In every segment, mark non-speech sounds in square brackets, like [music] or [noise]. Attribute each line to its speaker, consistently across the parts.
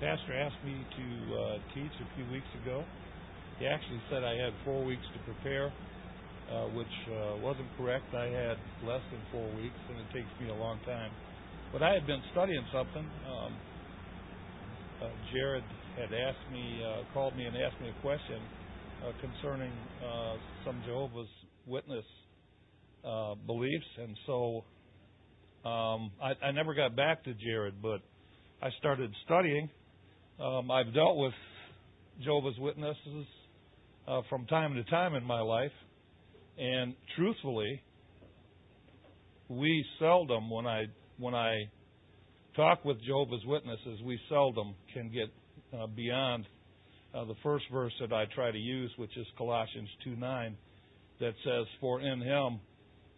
Speaker 1: pastor asked me to uh, teach a few weeks ago. He actually said I had four weeks to prepare, uh, which uh, wasn't correct. I had less than four weeks, and it takes me a long time. But I had been studying something. Um, uh, Jared had asked me, uh, called me, and asked me a question uh, concerning uh, some Jehovah's Witness uh, beliefs, and so um, I, I never got back to Jared, but I started studying. Um, I've dealt with Jehovah's Witnesses uh, from time to time in my life, and truthfully, we seldom, when I when I talk with Jehovah's Witnesses, we seldom can get uh, beyond uh, the first verse that I try to use, which is Colossians 2:9, that says, "For in Him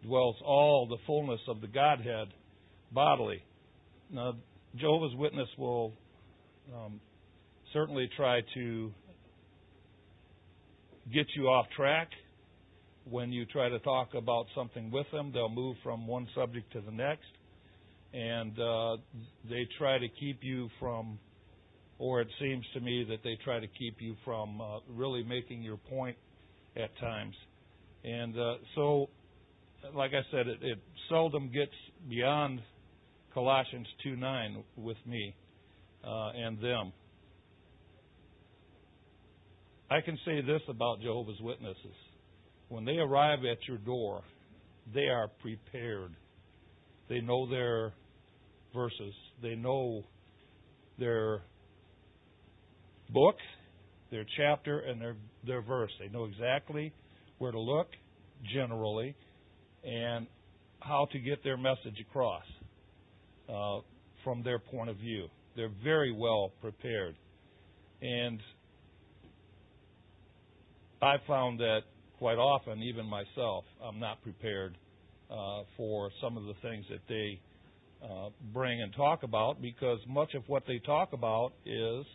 Speaker 1: dwells all the fullness of the Godhead bodily." Now, Jehovah's Witness will um, certainly try to get you off track when you try to talk about something with them. They'll move from one subject to the next, and uh, they try to keep you from, or it seems to me that they try to keep you from uh, really making your point at times. And uh, so, like I said, it, it seldom gets beyond Colossians 2:9 with me uh, and them. I can say this about Jehovah's Witnesses. When they arrive at your door, they are prepared. They know their verses. They know their book, their chapter, and their, their verse. They know exactly where to look, generally, and how to get their message across uh, from their point of view. They're very well prepared. And I found that quite often, even myself, I'm not prepared uh, for some of the things that they uh, bring and talk about because much of what they talk about is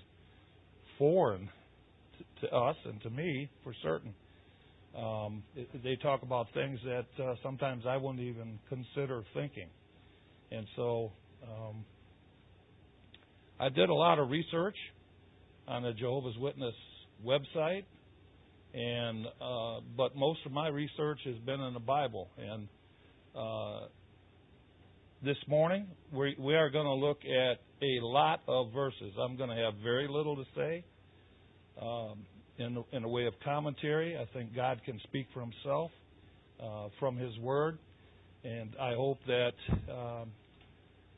Speaker 1: foreign to, to us and to me for certain. Um, it, they talk about things that uh, sometimes I wouldn't even consider thinking. And so um, I did a lot of research on the Jehovah's Witness website and uh, but most of my research has been in the Bible. And uh, this morning we we are going to look at a lot of verses. I'm going to have very little to say um, in in a way of commentary. I think God can speak for Himself uh, from His Word, and I hope that. Um,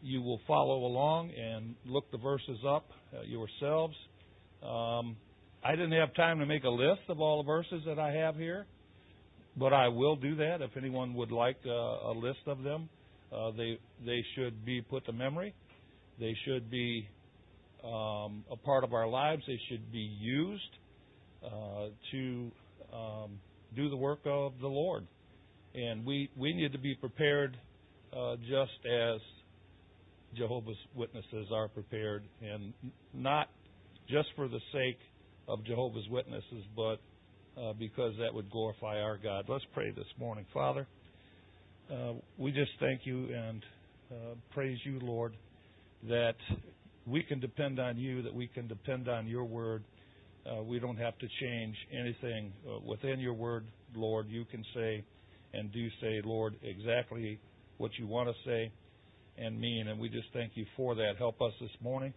Speaker 1: you will follow along and look the verses up uh, yourselves. Um, I didn't have time to make a list of all the verses that I have here, but I will do that if anyone would like uh, a list of them. Uh, they they should be put to memory. They should be um, a part of our lives. They should be used uh, to um, do the work of the Lord, and we we need to be prepared uh, just as Jehovah's Witnesses are prepared, and not just for the sake of Jehovah's Witnesses, but uh, because that would glorify our God. Let's pray this morning. Father, uh, we just thank you and uh, praise you, Lord, that we can depend on you, that we can depend on your word. Uh, we don't have to change anything uh, within your word, Lord. You can say and do say, Lord, exactly what you want to say and mean. And we just thank you for that. Help us this morning,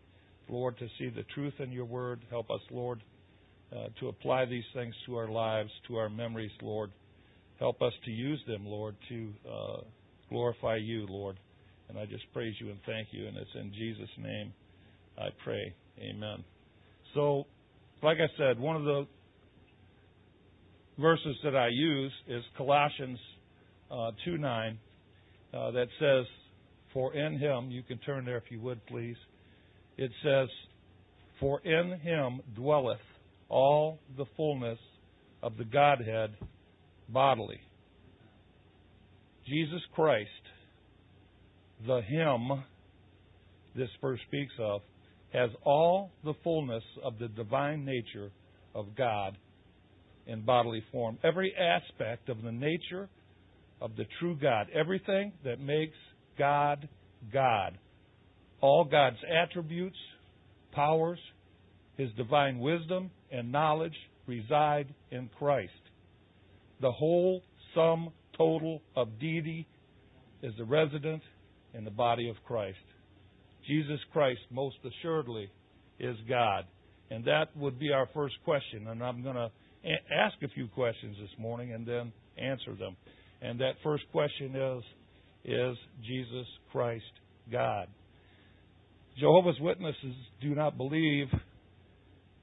Speaker 1: Lord, to see the truth in your word. Help us, Lord, uh, to apply these things to our lives, to our memories, Lord. Help us to use them, Lord, to uh, glorify you, Lord. And I just praise you and thank you. And it's in Jesus' name I pray. Amen. So, like I said, one of the verses that I use is Colossians uh, 2 9 uh, that says, For in him, you can turn there if you would, please. It says, For in him dwelleth all the fullness of the Godhead bodily. Jesus Christ, the Him this verse speaks of, has all the fullness of the divine nature of God in bodily form. Every aspect of the nature of the true God, everything that makes God God, all God's attributes, powers, his divine wisdom and knowledge reside in Christ. The whole sum total of deity is the resident in the body of Christ. Jesus Christ, most assuredly, is God. And that would be our first question. And I'm going to ask a few questions this morning and then answer them. And that first question is Is Jesus Christ God? Jehovah's Witnesses do not believe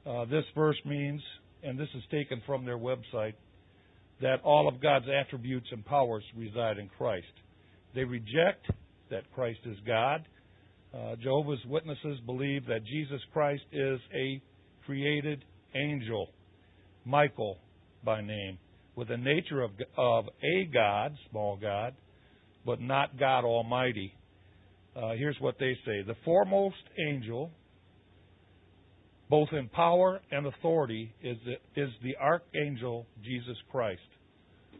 Speaker 1: uh, this verse means, and this is taken from their website, that all of God's attributes and powers reside in Christ. They reject that Christ is God. Uh, Jehovah's Witnesses believe that Jesus Christ is a created angel, Michael by name, with the nature of, of a God, small God, but not God Almighty. Uh, here's what they say The foremost angel, both in power and authority, is the, is the archangel Jesus Christ,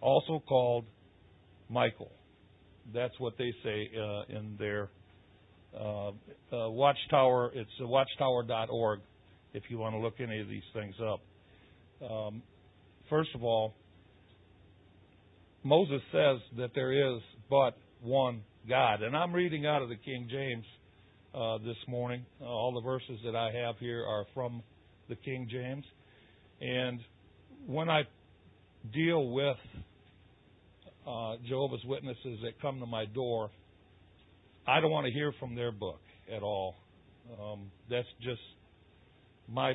Speaker 1: also called Michael. That's what they say uh, in their uh, uh, Watchtower. It's watchtower.org if you want to look any of these things up. Um, first of all, Moses says that there is but one God. And I'm reading out of the King James uh, this morning. Uh, all the verses that I have here are from the King James. And when I deal with uh, Jehovah's Witnesses that come to my door, I don't want to hear from their book at all. Um, that's just my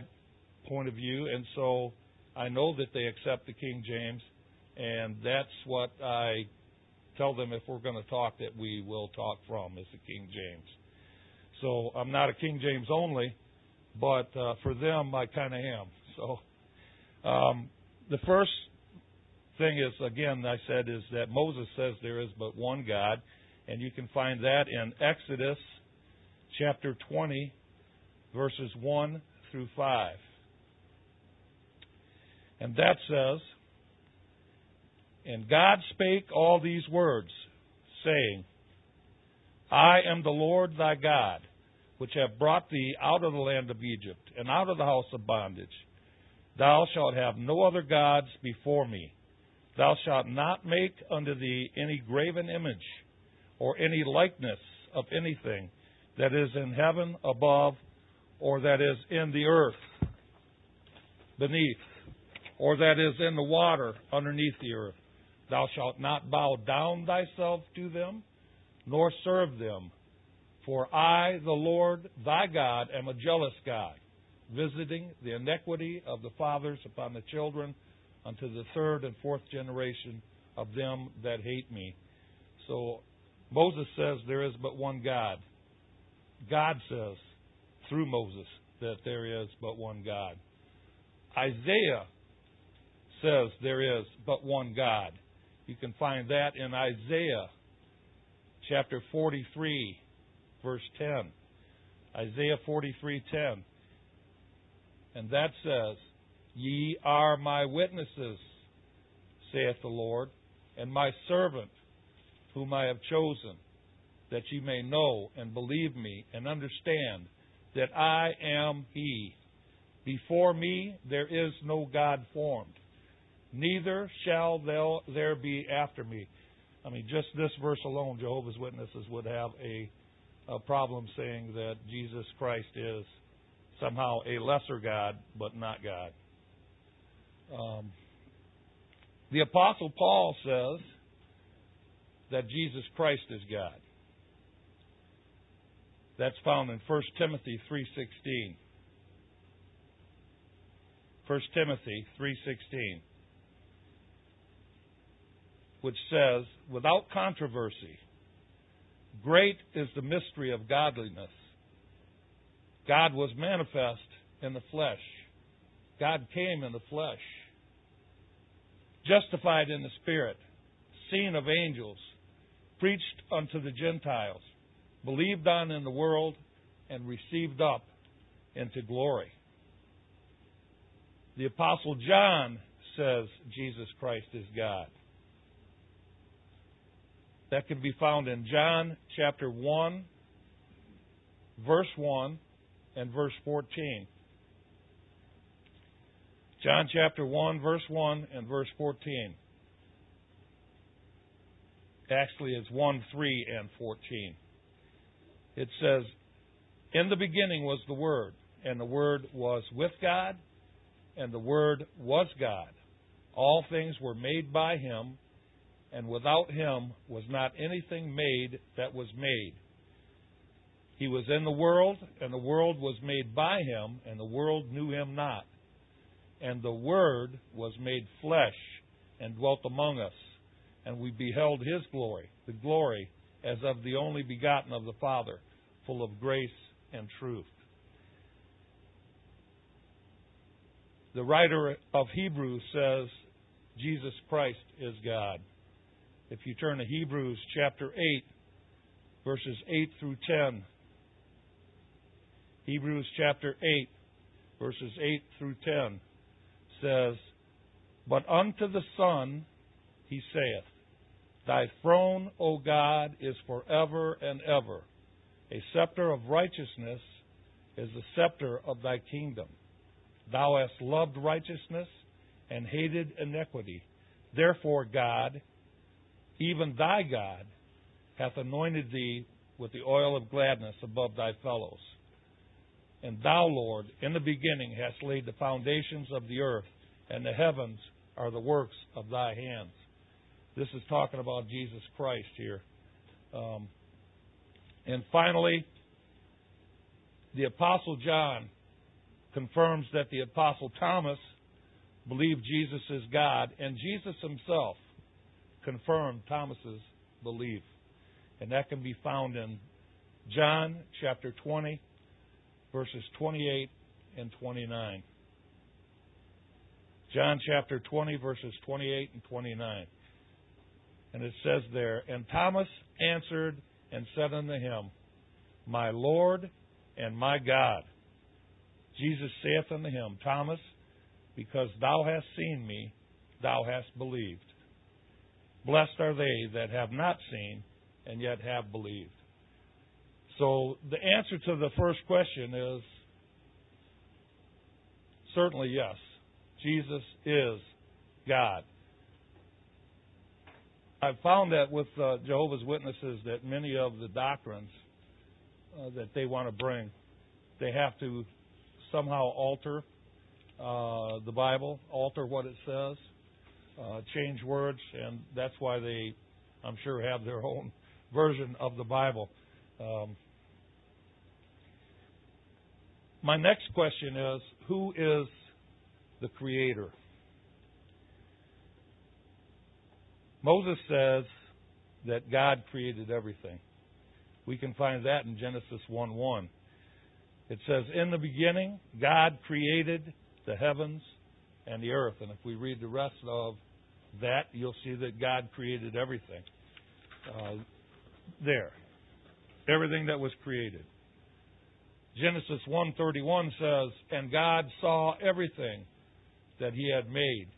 Speaker 1: point of view, and so I know that they accept the King James, and that's what I tell them if we're going to talk that we will talk from is the King James. So I'm not a King James only, but uh, for them I kind of am. So um, the first thing is again I said is that Moses says there is but one God, and you can find that in Exodus chapter 20 verses 1 through 5. And that says, And God spake all these words, saying, I am the Lord thy God, which have brought thee out of the land of Egypt, and out of the house of bondage. Thou shalt have no other gods before me. Thou shalt not make unto thee any graven image, or any likeness of anything that is in heaven above, or that is in the earth beneath, or that is in the water underneath the earth. Thou shalt not bow down thyself to them, nor serve them. For I, the Lord thy God, am a jealous God, visiting the iniquity of the fathers upon the children unto the third and fourth generation of them that hate me. So Moses says there is but one God. God says through Moses that there is but one God. Isaiah says there is but one God. You can find that in Isaiah chapter 43 verse 10. Isaiah 43:10. And that says, "Ye are my witnesses," saith the Lord, "and my servant whom I have chosen, that ye may know and believe me and understand that I am He. Before me there is no God formed, neither shall there be after me. I mean, just this verse alone, Jehovah's Witnesses would have a, a problem saying that Jesus Christ is somehow a lesser God, but not God. Um, the Apostle Paul says that Jesus Christ is God. That's found in 1 Timothy 3:16. 1 Timothy 3:16 which says, "Without controversy, great is the mystery of godliness. God was manifest in the flesh. God came in the flesh. Justified in the spirit, seen of angels, preached unto the Gentiles, believed on in the world, and received up into glory. The Apostle John says Jesus Christ is God. That can be found in John chapter 1, verse 1, and verse 14. John chapter 1, verse 1 and verse 14. Actually, it's 1, 3, and 14. It says, In the beginning was the Word, and the Word was with God, and the Word was God. All things were made by Him, and without Him was not anything made that was made. He was in the world, and the world was made by Him, and the world knew Him not. And the Word was made flesh and dwelt among us, and we beheld His glory, the glory as of the only begotten of the Father, full of grace and truth. The writer of Hebrews says Jesus Christ is God. If you turn to Hebrews chapter 8, verses 8 through 10, Hebrews chapter 8, verses 8 through 10 says, But unto the Son he saith, Thy throne, O God, is forever and ever. A scepter of righteousness is the scepter of thy kingdom. Thou hast loved righteousness and hated iniquity. Therefore, God, even thy God, hath anointed thee with the oil of gladness above thy fellows. And thou, Lord, in the beginning hast laid the foundations of the earth, and the heavens are the works of thy hands. This is talking about Jesus Christ here. Um, and finally, the Apostle John confirms that the Apostle Thomas believed Jesus is God, and Jesus himself confirmed Thomas's belief. And that can be found in John chapter 20, verses 28 and 29. John chapter 20, verses 28 and 29. And it says there, And Thomas answered and said unto him, My Lord and my God. Jesus saith unto him, Thomas, because thou hast seen me, thou hast believed. Blessed are they that have not seen and yet have believed. So the answer to the first question is certainly yes. Jesus is God. I've found that with uh, Jehovah's Witnesses that many of the doctrines uh, that they want to bring, they have to somehow alter uh, the Bible, alter what it says, uh, change words, and that's why they, I'm sure, have their own [laughs] version of the Bible. Um, my next question is Who is the Creator? Moses says that God created everything. We can find that in Genesis 1 1. It says, In the beginning, God created the heavens and the earth. And if we read the rest of that, you'll see that God created everything. Uh, there. Everything that was created. Genesis 1:31 says, "And God saw everything that he had made,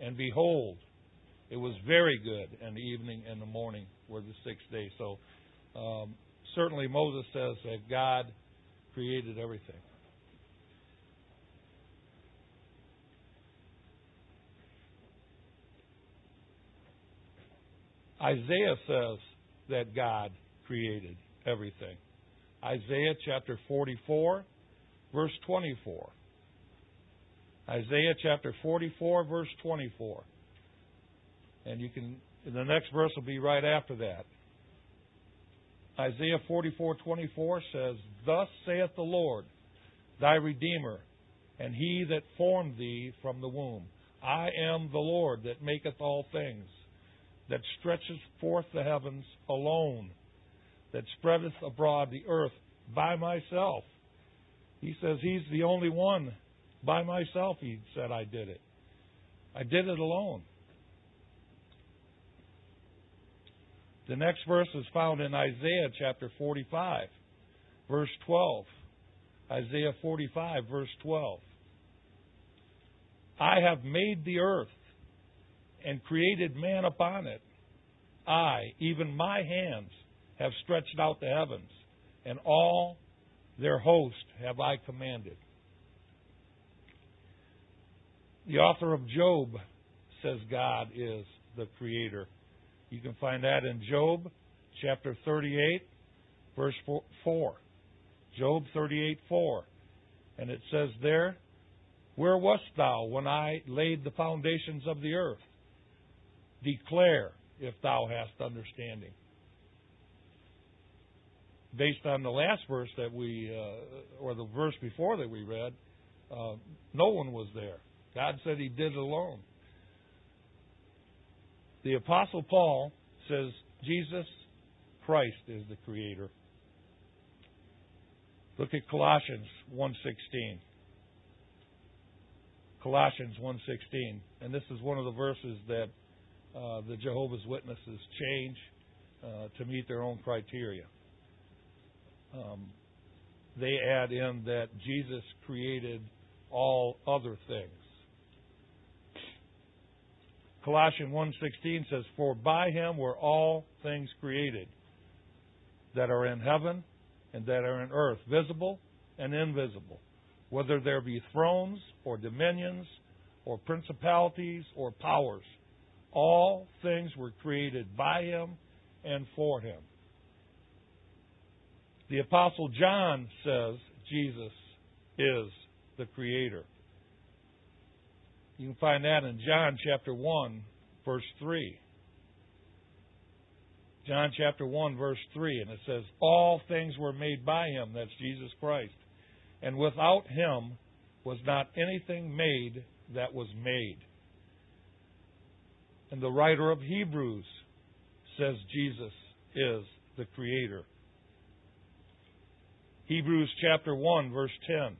Speaker 1: and behold, it was very good, and the evening and the morning were the sixth day." So, um, certainly Moses says that God created everything. Isaiah says that God created everything. Isaiah chapter 44, verse 24. Isaiah chapter 44, verse 24. And you can, the next verse will be right after that. Isaiah 44:24 says, "Thus saith the Lord, thy Redeemer, and he that formed thee from the womb. I am the Lord that maketh all things, that stretcheth forth the heavens alone, that spreadeth abroad the earth by myself." He says he's the only one by myself. He said, "I did it. I did it alone." The next verse is found in Isaiah chapter 45, verse 12. Isaiah 45, verse 12. I have made the earth and created man upon it. I, even my hands, have stretched out the heavens, and all their host have I commanded. The author of Job says God is the creator. You can find that in Job chapter 38, verse 4. Job 38, 4. And it says there, Where wast thou when I laid the foundations of the earth? Declare if thou hast understanding. Based on the last verse that we, uh, or the verse before that we read, uh, no one was there. God said He did it alone. The Apostle Paul says Jesus Christ is the Creator. Look at Colossians 1:16. Colossians 1:16, and this is one of the verses that uh, the Jehovah's Witnesses change uh, to meet their own criteria. Um, they add in that Jesus created all other things. Colossians 1:16 says, "For by him were all things created that are in heaven and that are in earth, visible and invisible, whether there be thrones or dominions or principalities or powers. All things were created by him and for him." The apostle John says Jesus is the creator. You can find that in John chapter 1, verse 3. John chapter 1, verse 3, and it says, All things were made by him, that's Jesus Christ, and without him was not anything made that was made. And the writer of Hebrews says Jesus is the Creator. Hebrews chapter 1, verse 10.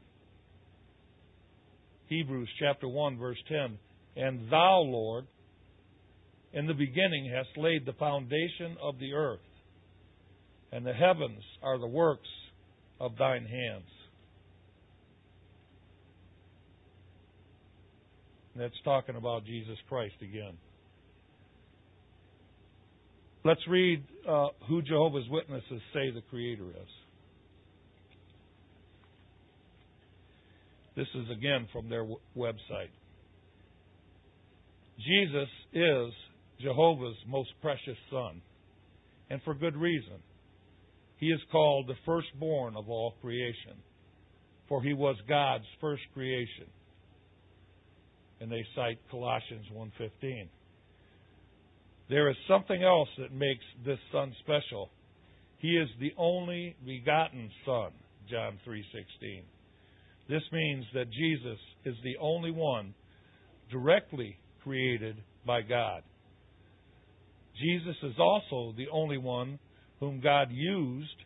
Speaker 1: Hebrews chapter 1 verse 10. And thou, Lord, in the beginning hast laid the foundation of the earth, and the heavens are the works of thine hands. That's talking about Jesus Christ again. Let's read uh, who Jehovah's Witnesses say the Creator is. This is again from their website. Jesus is Jehovah's most precious Son, and for good reason. He is called the firstborn of all creation, for he was God's first creation. And they cite Colossians 1:15. There is something else that makes this son special. He is the only begotten son, John 3:16. This means that Jesus is the only one directly created by God. Jesus is also the only one whom God used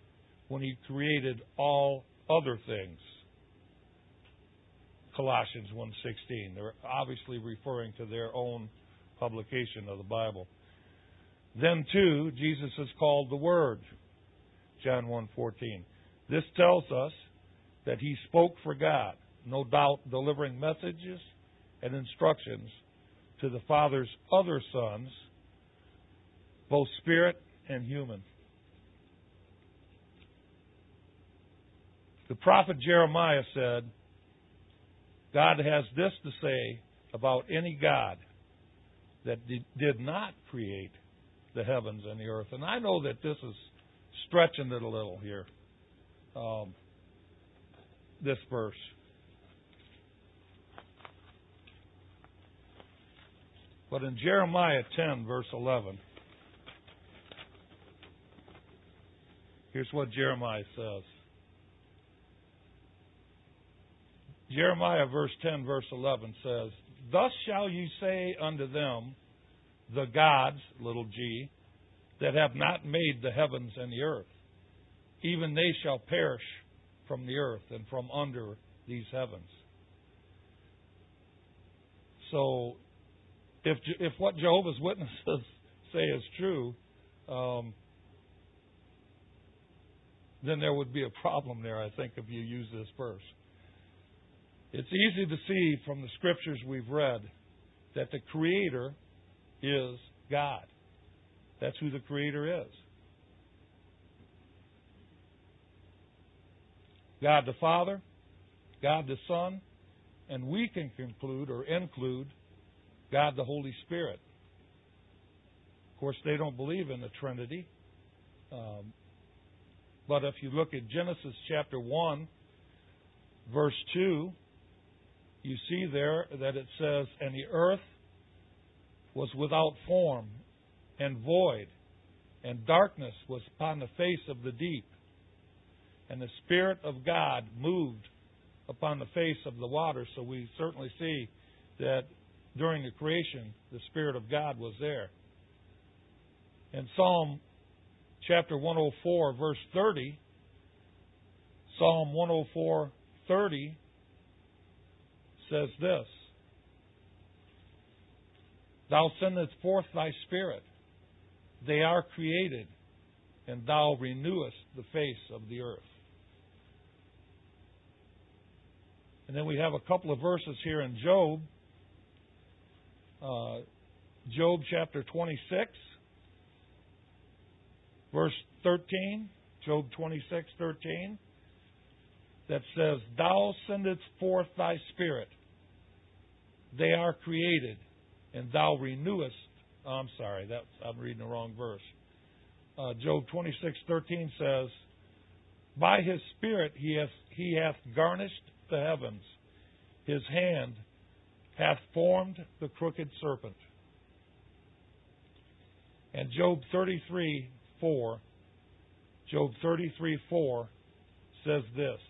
Speaker 1: when he created all other things. Colossians 1:16. They're obviously referring to their own publication of the Bible. Then too, Jesus is called the Word. John 1:14. This tells us that he spoke for God, no doubt delivering messages and instructions to the Father's other sons, both spirit and human. The prophet Jeremiah said, God has this to say about any God that did not create the heavens and the earth. And I know that this is stretching it a little here. Um, this verse. But in Jeremiah 10, verse 11, here's what Jeremiah says. Jeremiah verse 10 verse 11 says, Thus shall you say unto them, the gods, little g, that have not made the heavens and the earth, even they shall perish from the earth and from under these heavens. So, if if what Jehovah's [laughs] Witnesses say is true, um, then there would be a problem there. I think if you use this verse, it's easy to see from the scriptures we've read that the Creator is God. That's who the Creator is. God the Father, God the Son, and we can conclude or include God the Holy Spirit. Of course, they don't believe in the Trinity. Um, but if you look at Genesis chapter 1, verse 2, you see there that it says, And the earth was without form and void, and darkness was upon the face of the deep. And the Spirit of God moved upon the face of the water. So we certainly see that during the creation, the Spirit of God was there. In Psalm chapter 104, verse 30, Psalm 104, 30 says this Thou sendest forth thy Spirit, they are created, and thou renewest the face of the earth. And then we have a couple of verses here in Job. Uh, Job chapter 26, verse 13. Job 26, 13. That says, Thou sendest forth thy spirit. They are created, and thou renewest. Oh, I'm sorry, I'm reading the wrong verse. Uh, Job 26:13 says, "By His Spirit He hath He hath garnished the heavens. His hand hath formed the crooked serpent. And Job 33 4, Job 33 4 says this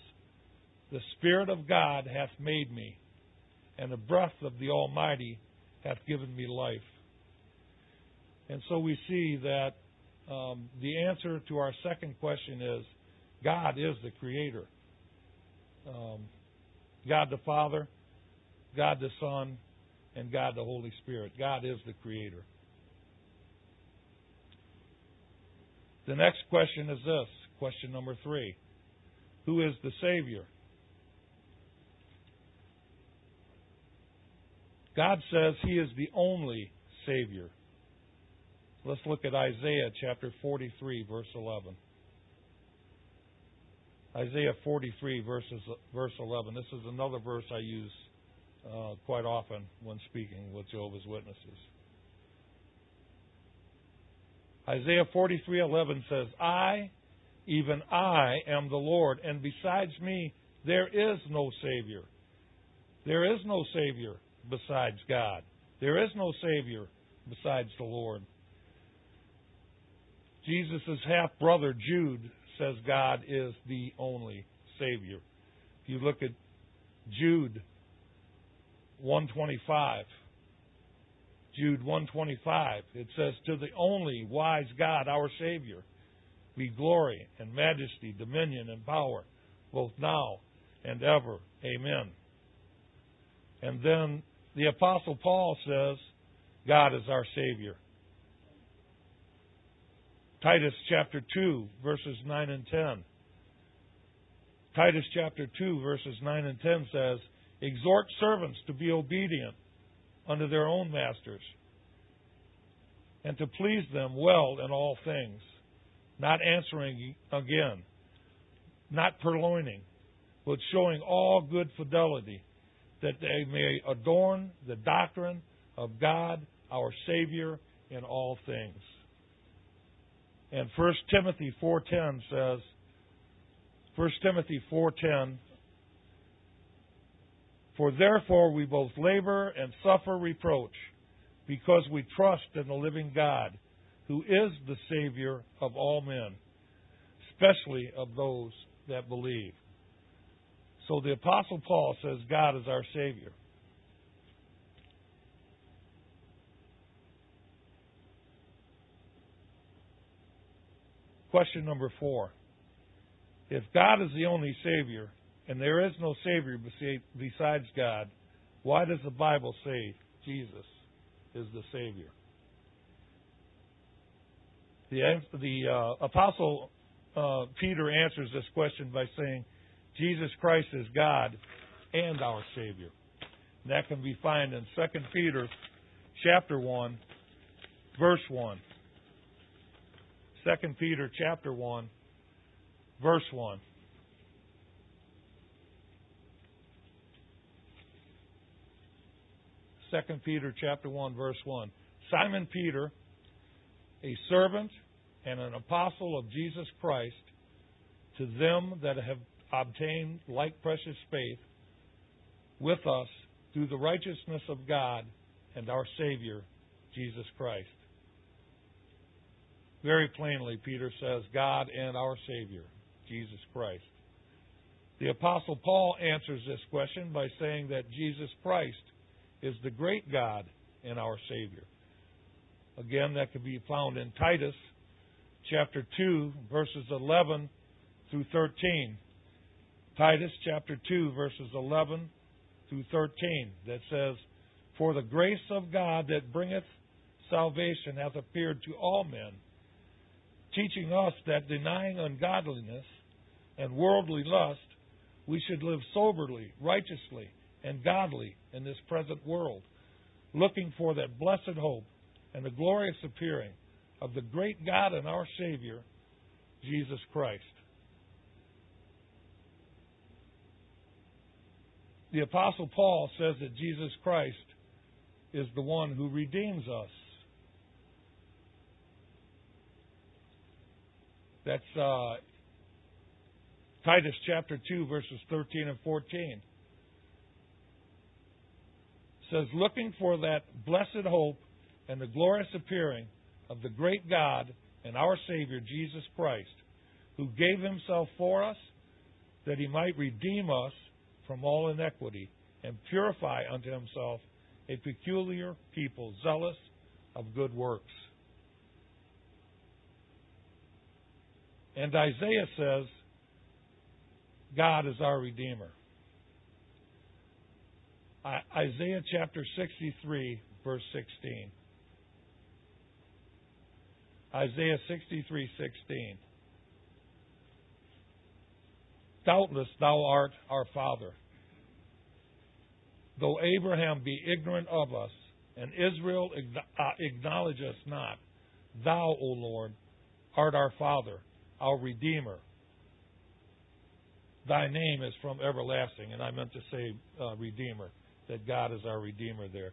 Speaker 1: The Spirit of God hath made me, and the breath of the Almighty hath given me life. And so we see that um, the answer to our second question is God is the Creator. Um, God the Father, God the Son, and God the Holy Spirit. God is the Creator. The next question is this question number three Who is the Savior? God says He is the only Savior. Let's look at Isaiah chapter 43, verse 11. Isaiah 43, verses, verse 11. This is another verse I use uh, quite often when speaking with Jehovah's Witnesses. Isaiah 43:11 says, "I, even I, am the Lord, and besides me there is no savior. There is no savior besides God. There is no savior besides the Lord." Jesus' half brother Jude says God is the only Savior. If you look at Jude 125, Jude 125, it says, To the only wise God, our Savior, be glory and majesty, dominion and power, both now and ever. Amen. And then the Apostle Paul says, God is our Savior. Titus chapter 2, verses 9 and 10. Titus chapter 2, verses 9 and 10 says, Exhort servants to be obedient unto their own masters, and to please them well in all things, not answering again, not purloining, but showing all good fidelity, that they may adorn the doctrine of God our Savior in all things. And 1 Timothy 4:10 says 1 Timothy 4:10 For therefore we both labor and suffer reproach because we trust in the living God who is the savior of all men especially of those that believe. So the apostle Paul says God is our savior. Question number four. If God is the only Savior, and there is no Savior besides God, why does the Bible say Jesus is the Savior? The, the uh, Apostle uh, Peter answers this question by saying, Jesus Christ is God and our Savior. And that can be found in 2 Peter chapter 1, verse 1. 2 Peter chapter 1, verse 1. Second Peter chapter one verse one. Simon Peter, a servant and an apostle of Jesus Christ, to them that have obtained like precious faith with us through the righteousness of God and our Savior, Jesus Christ. Very plainly, Peter says, God and our Savior, Jesus Christ. The Apostle Paul answers this question by saying that Jesus Christ is the great God and our Savior. Again, that can be found in Titus chapter 2, verses 11 through 13. Titus chapter 2, verses 11 through 13, that says, For the grace of God that bringeth salvation hath appeared to all men, teaching us that denying ungodliness and worldly lust, we should live soberly, righteously, and godly in this present world, looking for that blessed hope and the glorious appearing of the great God and our Savior, Jesus Christ. The Apostle Paul says that Jesus Christ is the one who redeems us. That's uh, Titus chapter 2, verses 13 and 14. says, Looking for that blessed hope and the glorious appearing of the great God and our Savior, Jesus Christ, who gave himself for us that he might redeem us from all iniquity and purify unto himself a peculiar people, zealous of good works. And Isaiah says, God is our Redeemer. Isaiah chapter 63, verse 16. Isaiah 63, 16. Doubtless thou art our father. Though Abraham be ignorant of us, and Israel uh, acknowledge us not, thou, O Lord, art our father, our Redeemer Thy name is from everlasting. And I meant to say uh, Redeemer, that God is our Redeemer there.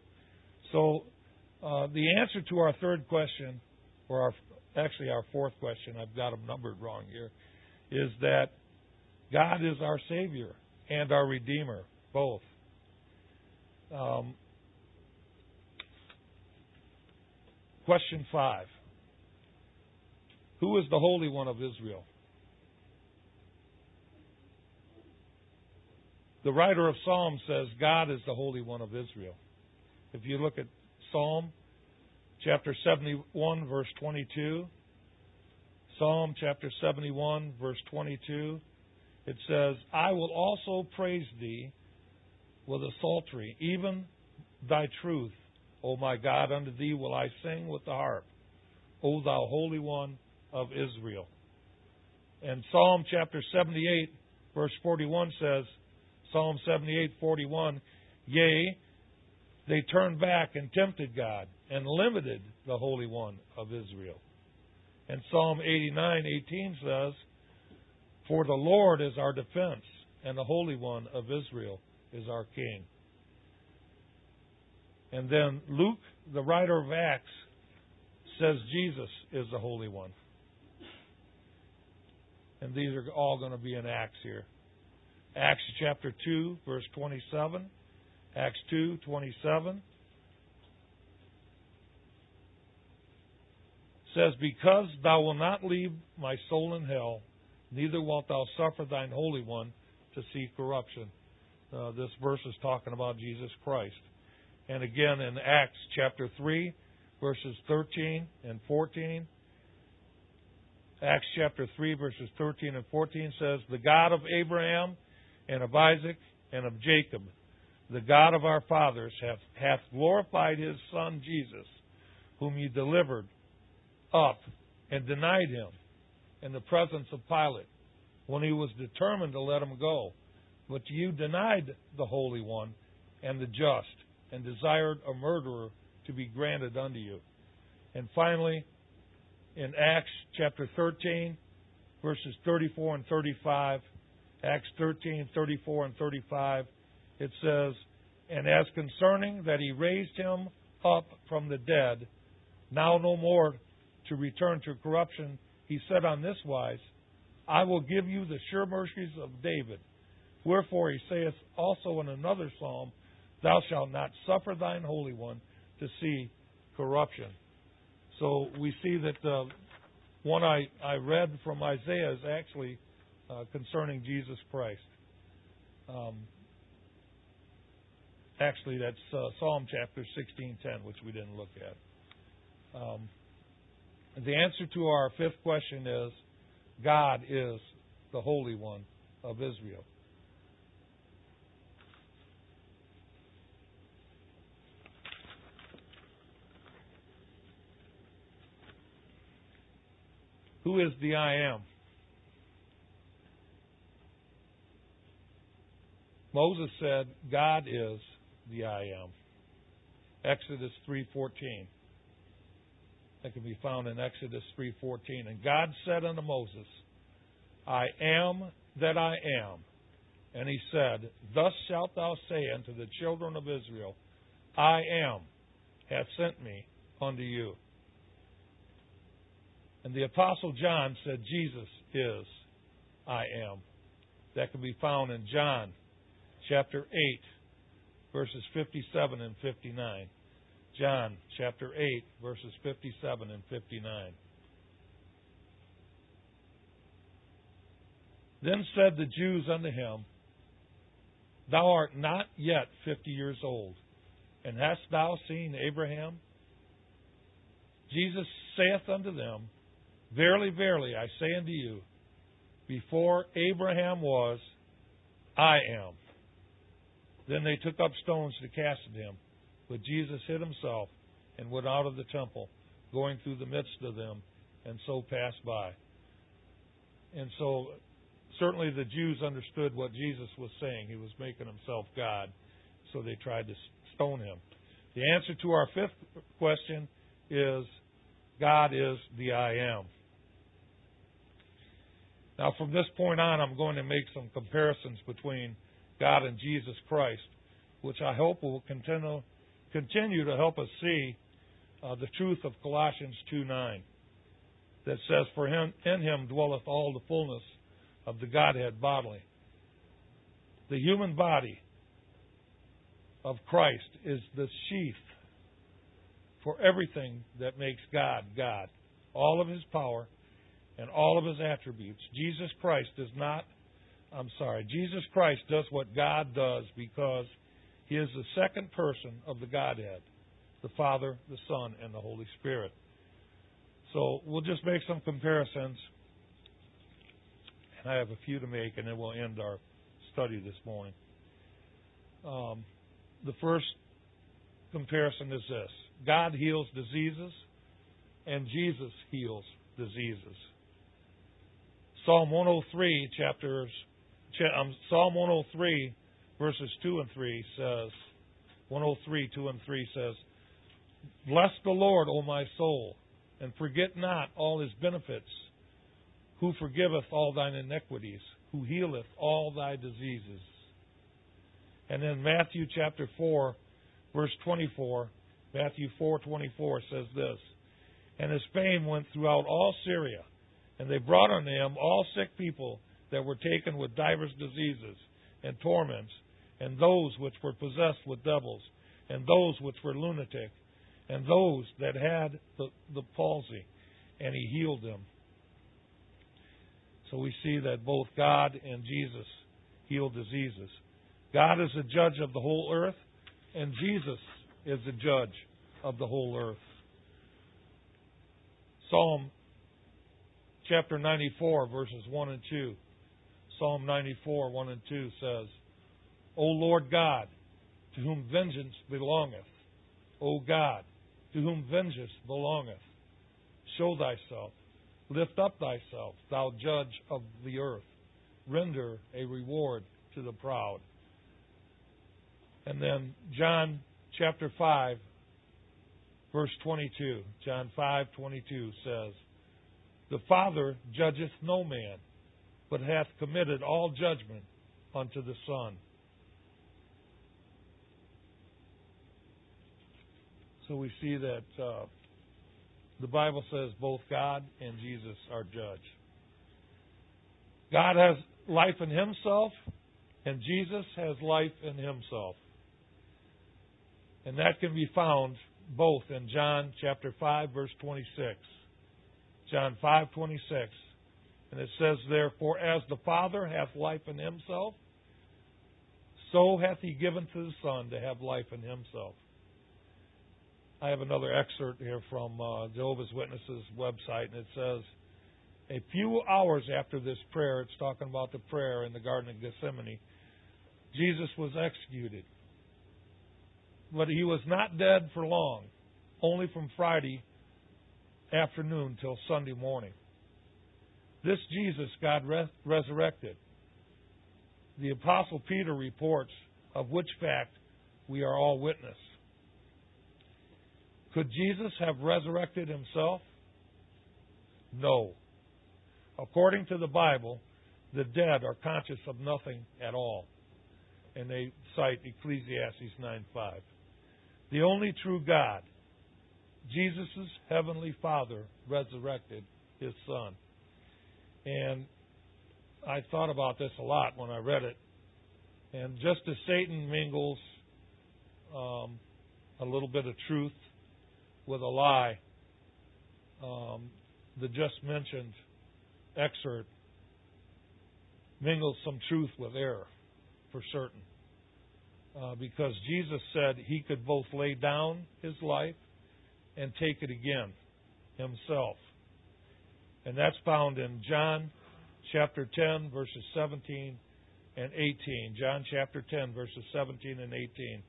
Speaker 1: So uh, the answer to our third question, or our, actually our fourth question, I've got them numbered wrong here, is that God is our Savior and our Redeemer, both. Um, question five Who is the Holy One of Israel? The writer of Psalms says God is the Holy One of Israel. If you look at Psalm chapter 71, verse 22, Psalm chapter 71, verse 22, it says, I will also praise thee with a psaltery, even thy truth, O my God, unto thee will I sing with the harp, O thou Holy One of Israel. And Psalm chapter 78, verse 41 says, Psalm 78:41, yea, they turned back and tempted God and limited the Holy One of Israel. And Psalm 89:18 says, "For the Lord is our defense, and the Holy One of Israel is our King." And then Luke, the writer of Acts, says Jesus is the Holy One. And these are all going to be in Acts here. Acts chapter 2, verse 27. Acts 2, 27. says, Because thou wilt not leave my soul in hell, neither wilt thou suffer thine Holy One to see corruption. Uh, this verse is talking about Jesus Christ. And again in Acts chapter 3, verses 13 and 14. Acts chapter 3, verses 13 and 14 says, The God of Abraham, and of Isaac and of Jacob, the God of our fathers, hath, hath glorified his Son Jesus, whom ye delivered up and denied him in the presence of Pilate when he was determined to let him go. But you denied the Holy One and the just, and desired a murderer to be granted unto you. And finally, in Acts chapter 13, verses 34 and 35, Acts 13, 34 and 35, it says, And as concerning that he raised him up from the dead, now no more to return to corruption, he said on this wise, I will give you the sure mercies of David. Wherefore he saith also in another psalm, Thou shalt not suffer thine Holy One to see corruption. So we see that the one I, I read from Isaiah is actually uh, concerning Jesus Christ. Um, actually, that's uh, Psalm chapter 16:10, which we didn't look at. Um, the answer to our fifth question is God is the Holy One of Israel. Who is the I am? Moses said, God is the I am. Exodus 3:14. That can be found in Exodus 3:14. And God said unto Moses, I am that I am. And he said, Thus shalt thou say unto the children of Israel, I am hath sent me unto you. And the Apostle John said, Jesus is I am. That can be found in John chapter 8, verses 57 and 59. John chapter 8, verses 57 and 59. Then said the Jews unto him, Thou art not yet fifty years old, and hast thou seen Abraham? Jesus saith unto them, Verily, verily, I say unto you, before Abraham was, I am. Then they took up stones to cast at him. But Jesus hid himself and went out of the temple, going through the midst of them, and so passed by. And so, certainly the Jews understood what Jesus was saying. He was making himself God, so they tried to stone him. The answer to our fifth question is God is the I am. Now, from this point on, I'm going to make some comparisons between God and Jesus Christ, which I hope will continue, continue to help us see uh, the truth of Colossians 2 9 that says, For him, in him dwelleth all the fullness of the Godhead bodily. The human body of Christ is the sheath for everything that makes God God. All of his power, and all of his attributes. Jesus Christ does not, I'm sorry, Jesus Christ does what God does because he is the second person of the Godhead the Father, the Son, and the Holy Spirit. So we'll just make some comparisons. And I have a few to make, and then we'll end our study this morning. Um, the first comparison is this God heals diseases, and Jesus heals diseases. Psalm 103, chapters, um, Psalm 103, verses 2 and 3 says, 103, 2 and 3 says, Bless the Lord, O my soul, and forget not all his benefits, who forgiveth all thine iniquities, who healeth all thy diseases. And then Matthew chapter 4, verse 24, Matthew 4:24 says this, and his fame went throughout all Syria and they brought unto him all sick people that were taken with divers diseases and torments, and those which were possessed with devils, and those which were lunatic, and those that had the, the palsy, and he healed them. So we see that both God and Jesus heal diseases. God is the judge of the whole earth, and Jesus is the judge of the whole earth. Psalm chapter 94, verses 1 and 2. Psalm 94, 1 and 2 says, O Lord God, to whom vengeance belongeth, O God, to whom vengeance belongeth, show thyself, lift up thyself, thou judge of the earth, render a reward to the proud. And then John chapter 5, verse 22. John 5, 22 says, the Father judgeth no man, but hath committed all judgment unto the Son. So we see that uh, the Bible says both God and Jesus are judge. God has life in himself, and Jesus has life in himself. And that can be found both in John chapter 5 verse 26. John 5:26. And it says therefore as the Father hath life in himself, so hath he given to the Son to have life in himself. I have another excerpt here from uh, Jehovah's Witnesses website, and it says, a few hours after this prayer, it's talking about the prayer in the Garden of Gethsemane, Jesus was executed. But he was not dead for long, only from Friday afternoon till Sunday morning. This Jesus God res- resurrected. The Apostle Peter reports of which fact we are all witness. Could Jesus have resurrected himself? No. According to the Bible, the dead are conscious of nothing at all. And they cite Ecclesiastes 9:5. The only true God, Jesus' heavenly Father, resurrected his Son. And I thought about this a lot when I read it. And just as Satan mingles um, a little bit of truth with a lie. Um, the just mentioned excerpt mingles some truth with error, for certain. Uh, because Jesus said he could both lay down his life and take it again himself. And that's found in John chapter 10, verses 17 and 18. John chapter 10, verses 17 and 18.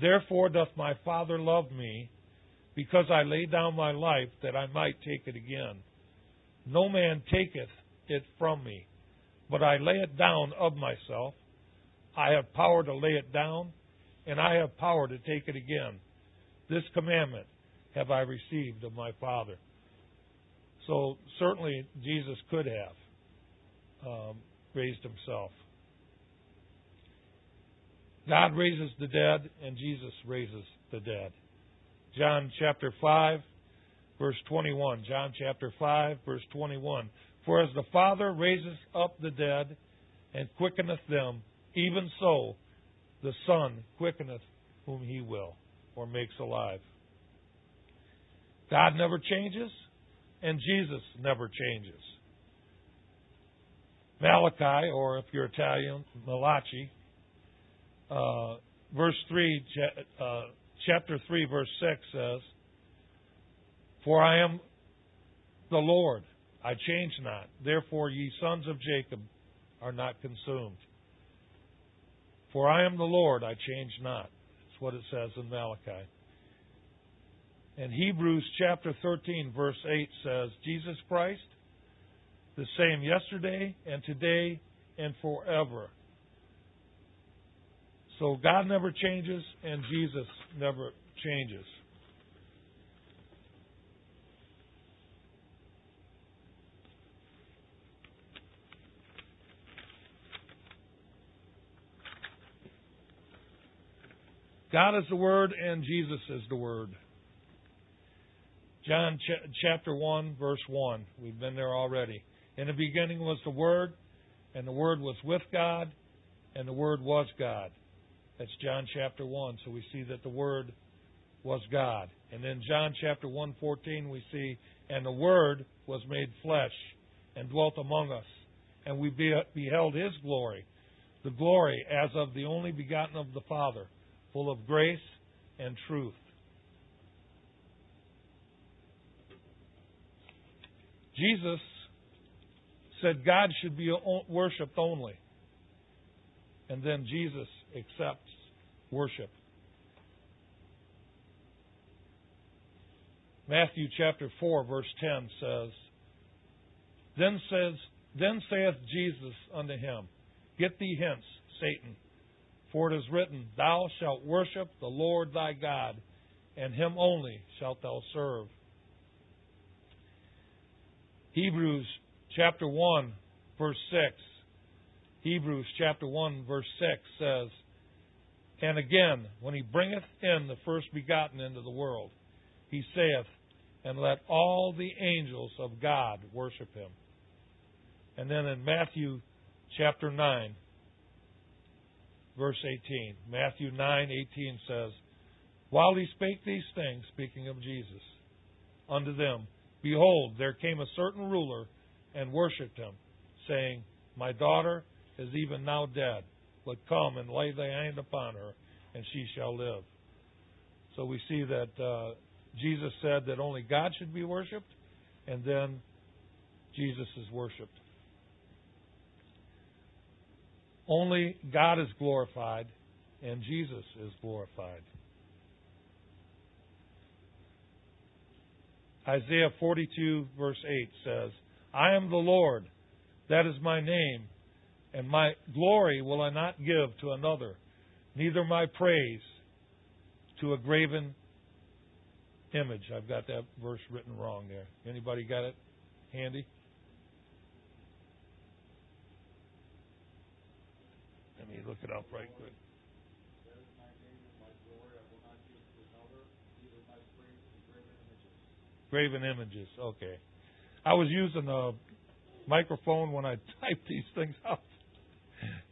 Speaker 1: Therefore doth my Father love me because I lay down my life that I might take it again. No man taketh it from me, but I lay it down of myself. I have power to lay it down, and I have power to take it again. This commandment have I received of my Father. So certainly Jesus could have um, raised himself. God raises the dead, and Jesus raises the dead. John chapter 5, verse 21. John chapter 5, verse 21. For as the Father raises up the dead and quickeneth them, even so the Son quickeneth whom he will, or makes alive. God never changes, and Jesus never changes. Malachi, or if you're Italian, Malachi, uh, verse 3, uh, chapter 3, verse 6 says, For I am the Lord, I change not. Therefore, ye sons of Jacob are not consumed. For I am the Lord, I change not. That's what it says in Malachi. And Hebrews chapter 13, verse 8 says, Jesus Christ, the same yesterday and today and forever. So God never changes and Jesus never changes. God is the Word and Jesus is the Word. John ch- chapter 1, verse 1. We've been there already. In the beginning was the Word, and the Word was with God, and the Word was God. That's John chapter 1. So we see that the Word was God. And then John chapter 1:14 we see and the word was made flesh and dwelt among us and we beheld his glory the glory as of the only begotten of the Father full of grace and truth. Jesus said God should be worshiped only. And then Jesus accepts worship. Matthew chapter 4 verse 10 says, Then says, Then saith Jesus unto him, Get thee hence, Satan, for it is written, Thou shalt worship the Lord thy God, and him only shalt thou serve. Hebrews chapter 1 verse 6 Hebrews chapter 1 verse 6 says, And again, when he bringeth in the first begotten into the world, he saith, And let all the angels of God worship him. And then in Matthew chapter 9, verse 18, Matthew 9, 18 says, While he spake these things, speaking of Jesus, unto them, Behold, there came a certain ruler and worshipped him, saying, My daughter is even now dead, but come and lay thy hand upon her, and she shall live. So we see that uh, Jesus said that only God should be worshipped, and then Jesus is worshipped. Only God is glorified, and Jesus is glorified. Isaiah 42, verse 8 says, I am the Lord, that is my name, and my glory will I not give to another, neither my praise to a graven image. I've got that verse written wrong there. Anybody got it handy? Let me look it up right quick. Graven images. Okay. I was using a microphone when I [laughs] typed these things out,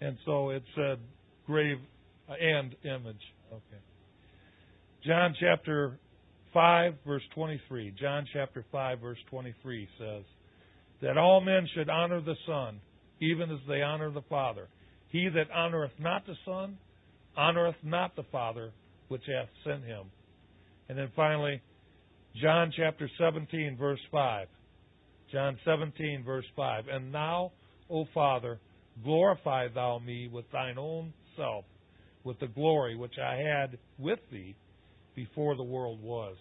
Speaker 1: and so it said grave uh, and image. Okay. John chapter 5, verse 23. John chapter 5, verse 23 says that all men should honor the Son, even as they honor the Father. He that honoreth not the Son, honoreth not the Father which hath sent him. And then finally, John chapter 17, verse 5. John 17, verse 5. And now, O Father, glorify thou me with thine own self, with the glory which I had with thee before the world was.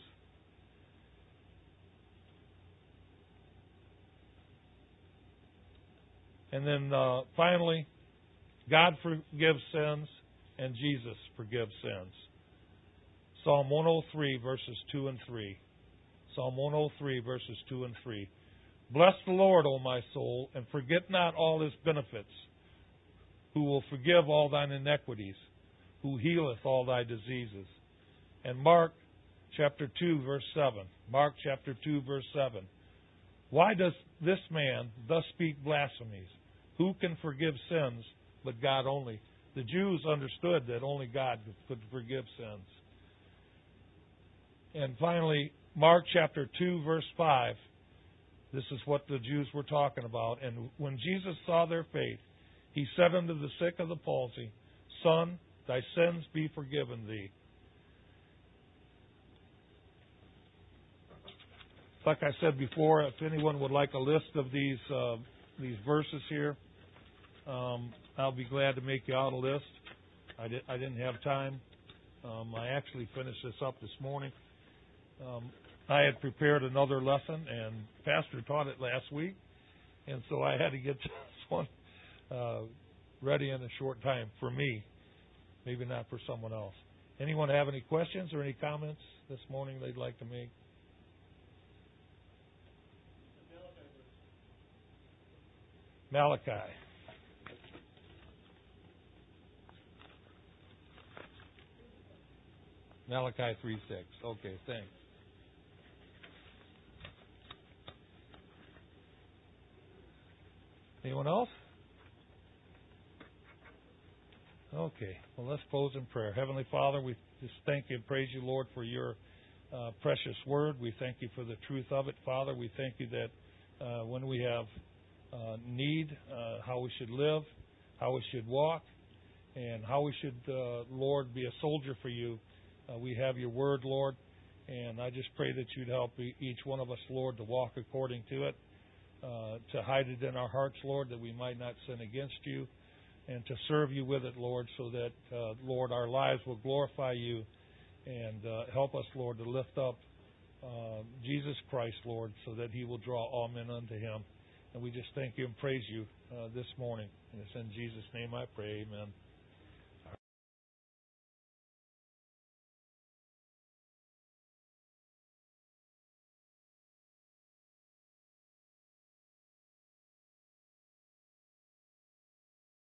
Speaker 1: And then uh, finally, God forgives sins and Jesus forgives sins. Psalm 103, verses 2 and 3. Psalm 103, verses 2 and 3. Bless the Lord, O my soul, and forget not all his benefits, who will forgive all thine iniquities, who healeth all thy diseases. And Mark chapter 2, verse 7. Mark chapter 2, verse 7. Why does this man thus speak blasphemies? Who can forgive sins but God only? The Jews understood that only God could forgive sins. And finally, Mark chapter 2, verse 5. This is what the Jews were talking about. And when Jesus saw their faith, he said unto the sick of the palsy, Son, thy sins be forgiven thee. Like I said before, if anyone would like a list of these uh, these verses here, um, I'll be glad to make you out a list. I, di- I didn't have time. Um, I actually finished this up this morning. Um, I had prepared another lesson, and Pastor taught it last week, and so I had to get [laughs] this one uh, ready in a short time for me, maybe not for someone else. Anyone have any questions or any comments this morning they'd like to make? Malachi. Malachi 3 6. Okay, thanks. Anyone else? Okay. Well, let's close in prayer. Heavenly Father, we just thank you and praise you, Lord, for your uh, precious word. We thank you for the truth of it, Father. We thank you that uh, when we have uh, need, uh, how we should live, how we should walk, and how we should, uh, Lord, be a soldier for you. Uh, we have your word, Lord, and I just pray that you'd help each one of us, Lord, to walk according to it to hide it in our hearts, Lord, that we might not sin against you, and to serve you with it, Lord, so that, uh, Lord, our lives will glorify you and uh, help us, Lord, to lift up uh, Jesus Christ, Lord, so that he will draw all men unto him. And we just thank you and praise you uh, this morning. And it's in Jesus' name I pray. Amen.